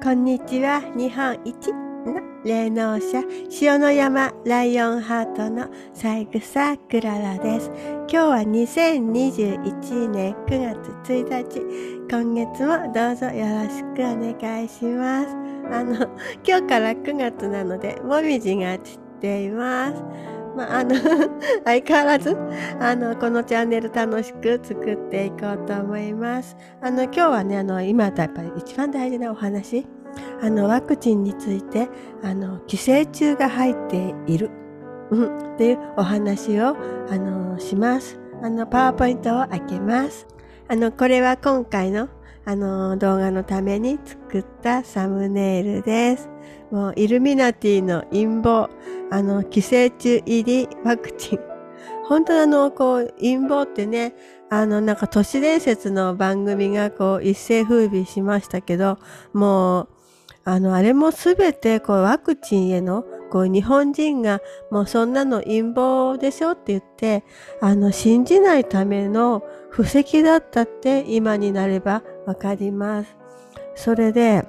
こんにちは。日本一の霊能者、塩の山ライオンハートの三枝クララです。今日は2021年9月1日。今月もどうぞよろしくお願いします。あの、今日から9月なので、もみじが散っています。まあ、あの 相変わらず、あの、このチャンネル楽しく作っていこうと思います。あの、今日はね、あの、今やっぱり一番大事なお話、あの、ワクチンについて、あの、寄生虫が入っている、うん、っていうお話を、あの、します。あの、パワーポイントを開けます。あの、これは今回のあの動画のために作ったサムネイルです。もうイルミナティの陰謀、あの寄生虫入りワクチン。本当あの、こう、陰謀ってね、あの、なんか都市伝説の番組がこう一世風靡しましたけど、もう、あの、あれもすべてこうワクチンへのこう日本人がもうそんなの陰謀でしょって言って、あの、信じないための布石だったって今になればわかります。それで、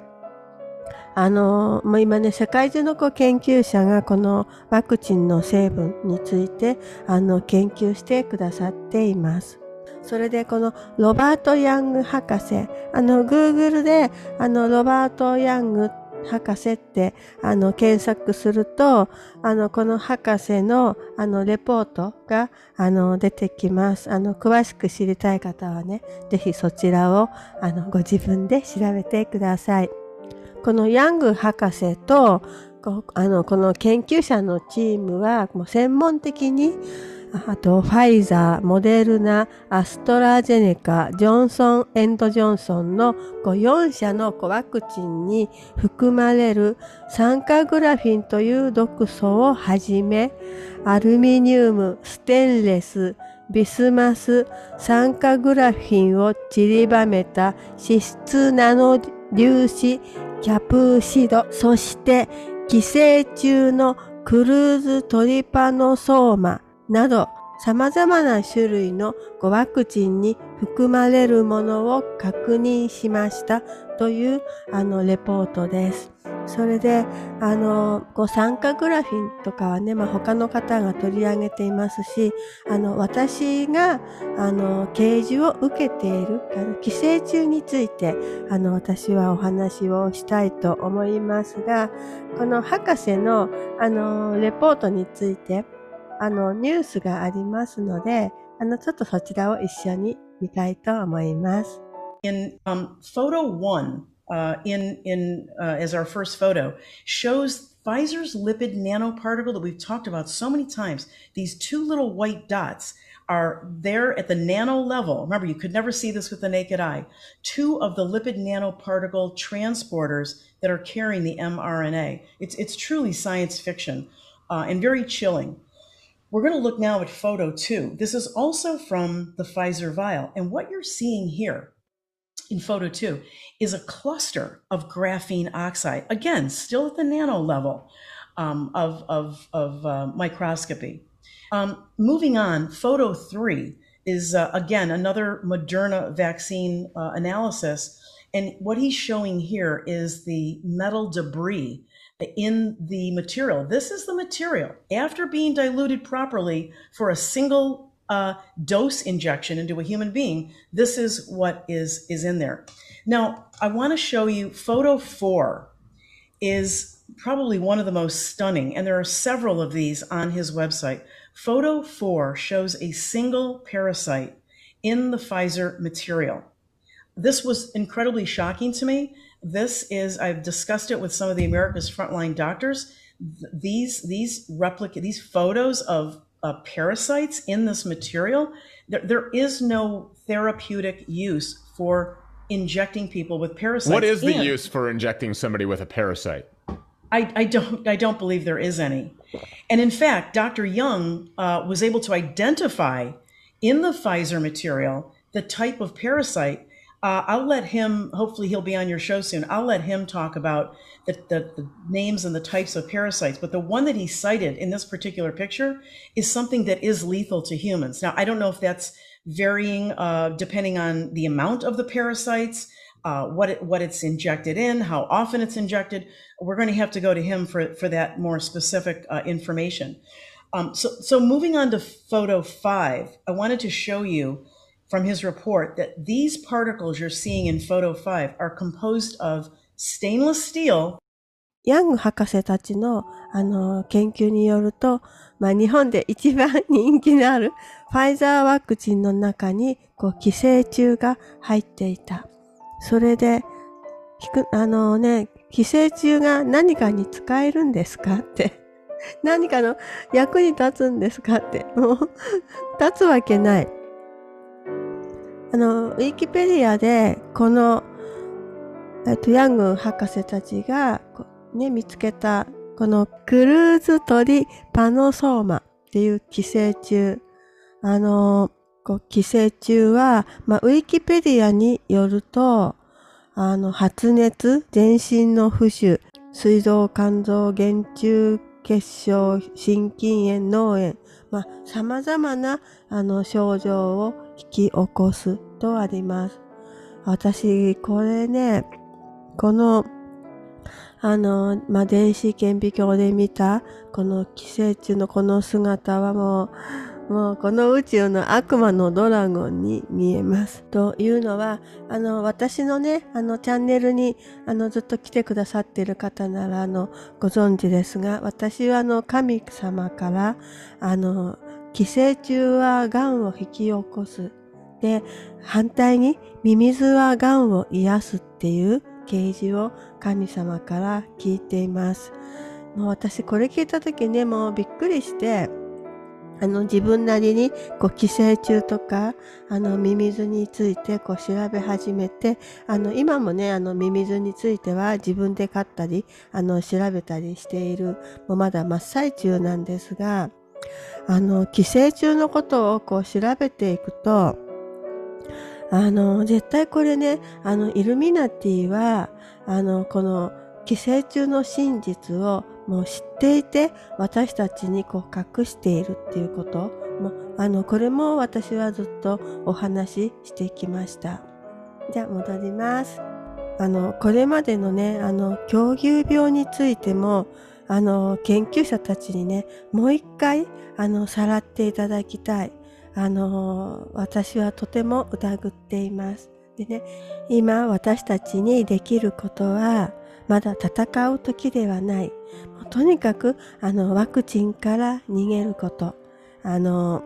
あの、もう今ね、世界中のこう研究者がこのワクチンの成分について、あの、研究してくださっています。それでこのロバート・ヤング博士、あの、グーグルで、あの、ロバート・ヤングって博士ってあの検索すると、あの、この博士のあのレポートがあの出てきます。あの、詳しく知りたい方はね、ぜひそちらをあのご自分で調べてください。このヤング博士と、あの、この研究者のチームはもう専門的にあと、ファイザー、モデルナ、アストラゼネカ、ジョンソン・エンド・ジョンソンの4社のワクチンに含まれる酸化グラフィンという毒素をはじめ、アルミニウム、ステンレス、ビスマス、酸化グラフィンを散りばめた脂質ナノ粒子キャプーシド、そして寄生虫のクルーズトリパノソーマ、など様々な種類のワクチンに含まれるものを確認しましたというあのレポートです。それで、あの、こう酸化グラフィンとかはね、まあ、他の方が取り上げていますし、あの、私が、あの、啓示を受けている、あの、寄生虫について、あの、私はお話をしたいと思いますが、この博士の、あの、レポートについて、あの、ニュースがありますので、あの、ちょっとそちらを一緒に見たいと思います。In um, photo one, uh, in in uh, as our first photo, shows Pfizer's lipid nanoparticle that we've talked about so many times. These two little white dots are there at the nano level. Remember, you could never see this with the naked eye. Two of the lipid nanoparticle transporters that are carrying the mRNA. It's it's truly science fiction uh, and very chilling. We're going to look now at photo two. This is also from the Pfizer vial. And what you're seeing here in photo two is a cluster of graphene oxide. Again, still at the nano level um, of, of, of uh, microscopy. Um, moving on, photo three is uh, again another Moderna vaccine uh, analysis. And what he's showing here is the metal debris in the material. This is the material after being diluted properly for a single uh, dose injection into a human being. This is what is is in there. Now, I want to show you photo four is probably one of the most stunning, and there are several of these on his website. Photo four shows a single parasite in the Pfizer material. This was incredibly shocking to me this is I've discussed it with some of the America's frontline doctors. Th- These these replica these photos of uh, parasites in this material, there, there is no therapeutic use for injecting people with parasites. What is the And- use for injecting somebody with a parasite? I, I don't I don't believe there is any. And in fact, Dr. Young uh, was able to identify in the Pfizer material the type of parasite. Uh, I'll let him. Hopefully, he'll be on your show soon. I'll let him talk about the, the, the names and the types of parasites. But the one that he cited in this particular picture is something that is lethal to humans. Now, I don't know if that's varying uh, depending on the amount of the parasites, uh, what it, what it's injected in, how often it's injected. We're going to have to go to him for for that more specific uh, information. Um, so so moving on to photo five, I wanted to show you from his report that these particles you're seeing in photo five are composed of stainless steel ヤング博士たちの、あの、研究によると、まあ、日本で一番人気のあるファイザーワクチンの中に、こう、寄生虫が入っていた。それで、あのね、寄生虫が何かに使えるんですかって。何かの役に立つんですかって。もう、立つわけない。あの、ウィキペディアで、この、えっと、ヤング博士たちが、ね、見つけた、このクルーズ鳥パノソーマっていう寄生虫。あの、こう寄生虫は、まあ、ウィキペディアによると、あの、発熱、全身の浮腫、膵臓、肝臓、原中結晶、心筋炎、脳炎、まあ、様々な、あの、症状を引き起こすとあります。私、これね、この、あの、まあ、電子顕微鏡で見た、この寄生虫のこの姿はもう、もうこの宇宙の悪魔のドラゴンに見えます。というのは、あの、私のね、あの、チャンネルに、あの、ずっと来てくださってる方なら、あの、ご存知ですが、私はあの、神様から、あの、寄生虫は癌を引き起こす。で、反対に、ミミズは癌を癒すっていう啓示を神様から聞いています。もう私これ聞いた時ね、もうびっくりして、あの自分なりにこう寄生虫とかあのミミズについてこう調べ始めてあの今もねあのミミズについては自分で飼ったりあの調べたりしているもうまだ真っ最中なんですがあの寄生虫のことをこう調べていくとあの絶対これねあのイルミナティはあのこの寄生虫の真実をもう知っていて私たちにこう隠しているっていうこともあのこれも私はずっとお話ししてきました。じゃあ戻ります。あのこれまでのねあの狂牛病についてもあの研究者たちにねもう一回あのさらっていただきたい。あの私はとても疑っていますでね今私たちにできることはまだ戦う時ではない。もうとにかく、あの、ワクチンから逃げること。あの、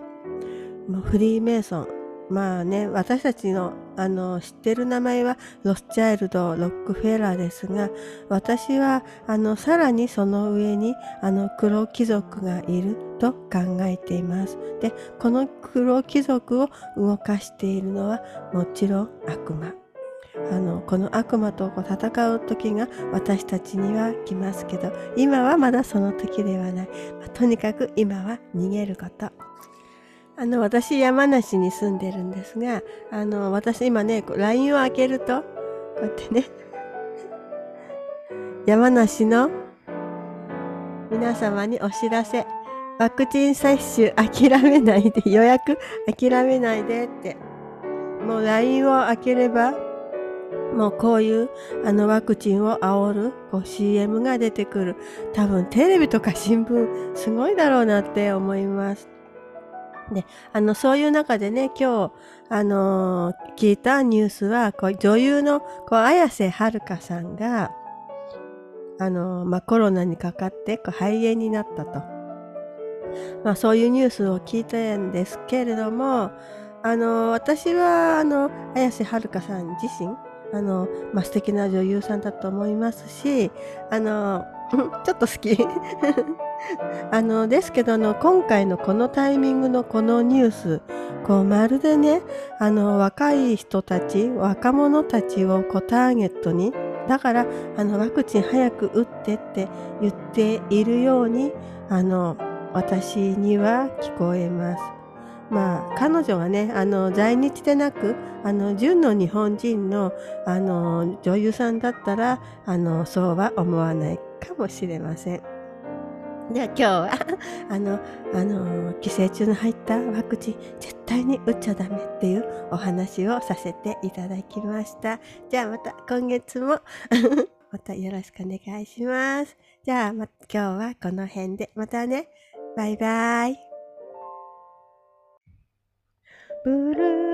もうフリーメイソン。まあね、私たちの、あの、知ってる名前は、ロスチャイルド、ロックフェラーですが、私は、あの、さらにその上に、あの、黒貴族がいると考えています。で、この黒貴族を動かしているのは、もちろん悪魔。あのこの悪魔と戦う時が私たちには来ますけど今はまだその時ではない、まあとにかく今は逃げることあの私山梨に住んでるんですがあの私今ね LINE を開けるとこうやってね山梨の皆様にお知らせワクチン接種諦めないで予約諦めないでってもう LINE を開ければもうこういうあのワクチンを煽るこう CM が出てくる。多分テレビとか新聞すごいだろうなって思います。で、あの、そういう中でね、今日、あのー聞いたニュースは、こう女優の、こう、綾瀬はるかさんが、あのーまあ、コロナにかかって、こう、肺炎になったと。まあ、そういうニュースを聞いたんですけれども、あのー私は、あの、綾瀬はるかさん自身、あの、まあ、素敵な女優さんだと思いますし、あの、ちょっと好き。あの、ですけど、あの、今回のこのタイミングのこのニュース、こう、まるでね、あの、若い人たち、若者たちをこうターゲットに、だから、あの、ワクチン早く打ってって言っているように、あの、私には聞こえます。まあ、彼女がね、あの、在日でなく、あの、純の日本人の、あの、女優さんだったら、あの、そうは思わないかもしれません。では今日は、あの、あの、寄生虫の入ったワクチン、絶対に打っちゃダメっていうお話をさせていただきました。じゃあまた今月も、またよろしくお願いします。じゃあ、ま、今日はこの辺で、またね。バイバイ。嘟噜